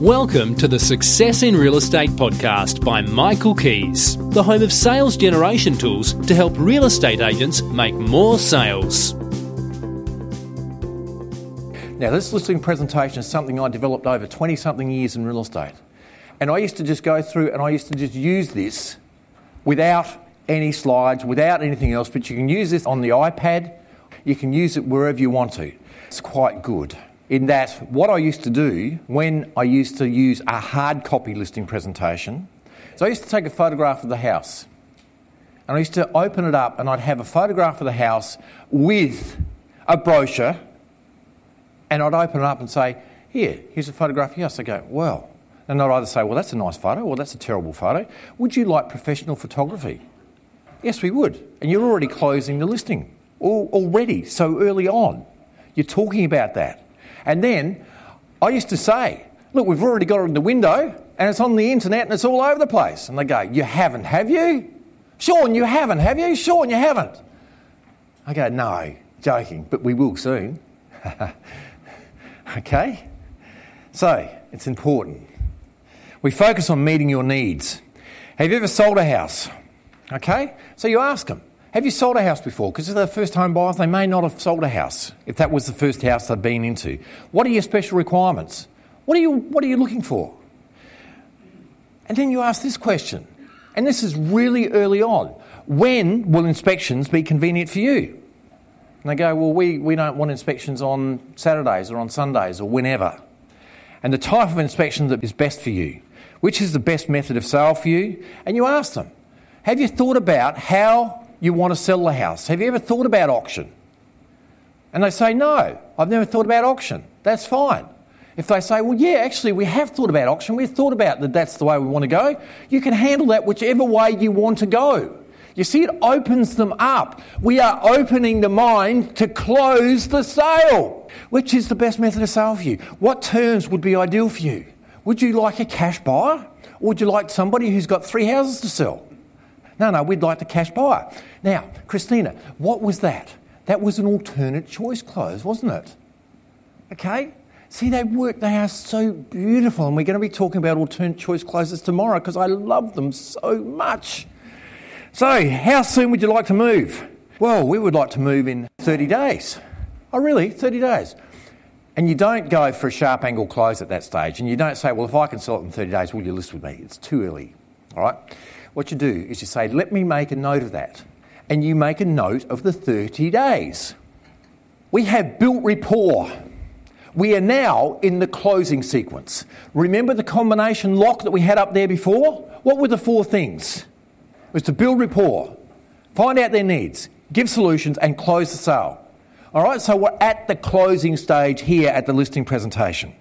Welcome to the Success in Real Estate podcast by Michael Kies, the home of sales generation tools to help real estate agents make more sales. Now, this listing presentation is something I developed over 20 something years in real estate. And I used to just go through and I used to just use this without any slides, without anything else, but you can use this on the iPad, you can use it wherever you want to. It's quite good in that what I used to do when I used to use a hard copy listing presentation is I used to take a photograph of the house and I used to open it up and I'd have a photograph of the house with a brochure and I'd open it up and say, Here, here's a photograph of the house. I go, Well, and I'd either say, Well, that's a nice photo or that's a terrible photo. Would you like professional photography? Yes, we would. And you're already closing the listing already, so early on. You're talking about that. And then I used to say, look, we've already got it in the window and it's on the internet and it's all over the place. And they go, you haven't, have you? Sean, you haven't, have you? Sean, you haven't. I go, no, joking, but we will soon. okay? So, it's important. We focus on meeting your needs. Have you ever sold a house? Okay? So you ask them, have you sold a house before? Because if they're first home buyers, they may not have sold a house if that was the first house they've been into. What are your special requirements? What are you, what are you looking for? And then you ask this question, and this is really early on when will inspections be convenient for you? And they go, well, we, we don't want inspections on Saturdays or on Sundays or whenever. And the type of inspection that is best for you, which is the best method of sale for you, and you ask them, have you thought about how you want to sell the house. Have you ever thought about auction? And they say, No, I've never thought about auction. That's fine. If they say, Well, yeah, actually, we have thought about auction, we've thought about that that's the way we want to go, you can handle that whichever way you want to go. You see, it opens them up. We are opening the mind to close the sale. Which is the best method of sale for you? What terms would be ideal for you? Would you like a cash buyer? Or would you like somebody who's got three houses to sell? No, no, we'd like the cash buy. Now, Christina, what was that? That was an alternate choice close, wasn't it? Okay? See, they work, they are so beautiful, and we're going to be talking about alternate choice closes tomorrow because I love them so much. So, how soon would you like to move? Well, we would like to move in 30 days. Oh, really? 30 days? And you don't go for a sharp angle close at that stage, and you don't say, well, if I can sell it in 30 days, will you list with me? It's too early. All right? What you do is you say, let me make a note of that. And you make a note of the 30 days. We have built rapport. We are now in the closing sequence. Remember the combination lock that we had up there before? What were the four things? It was to build rapport, find out their needs, give solutions, and close the sale. All right, so we're at the closing stage here at the listing presentation.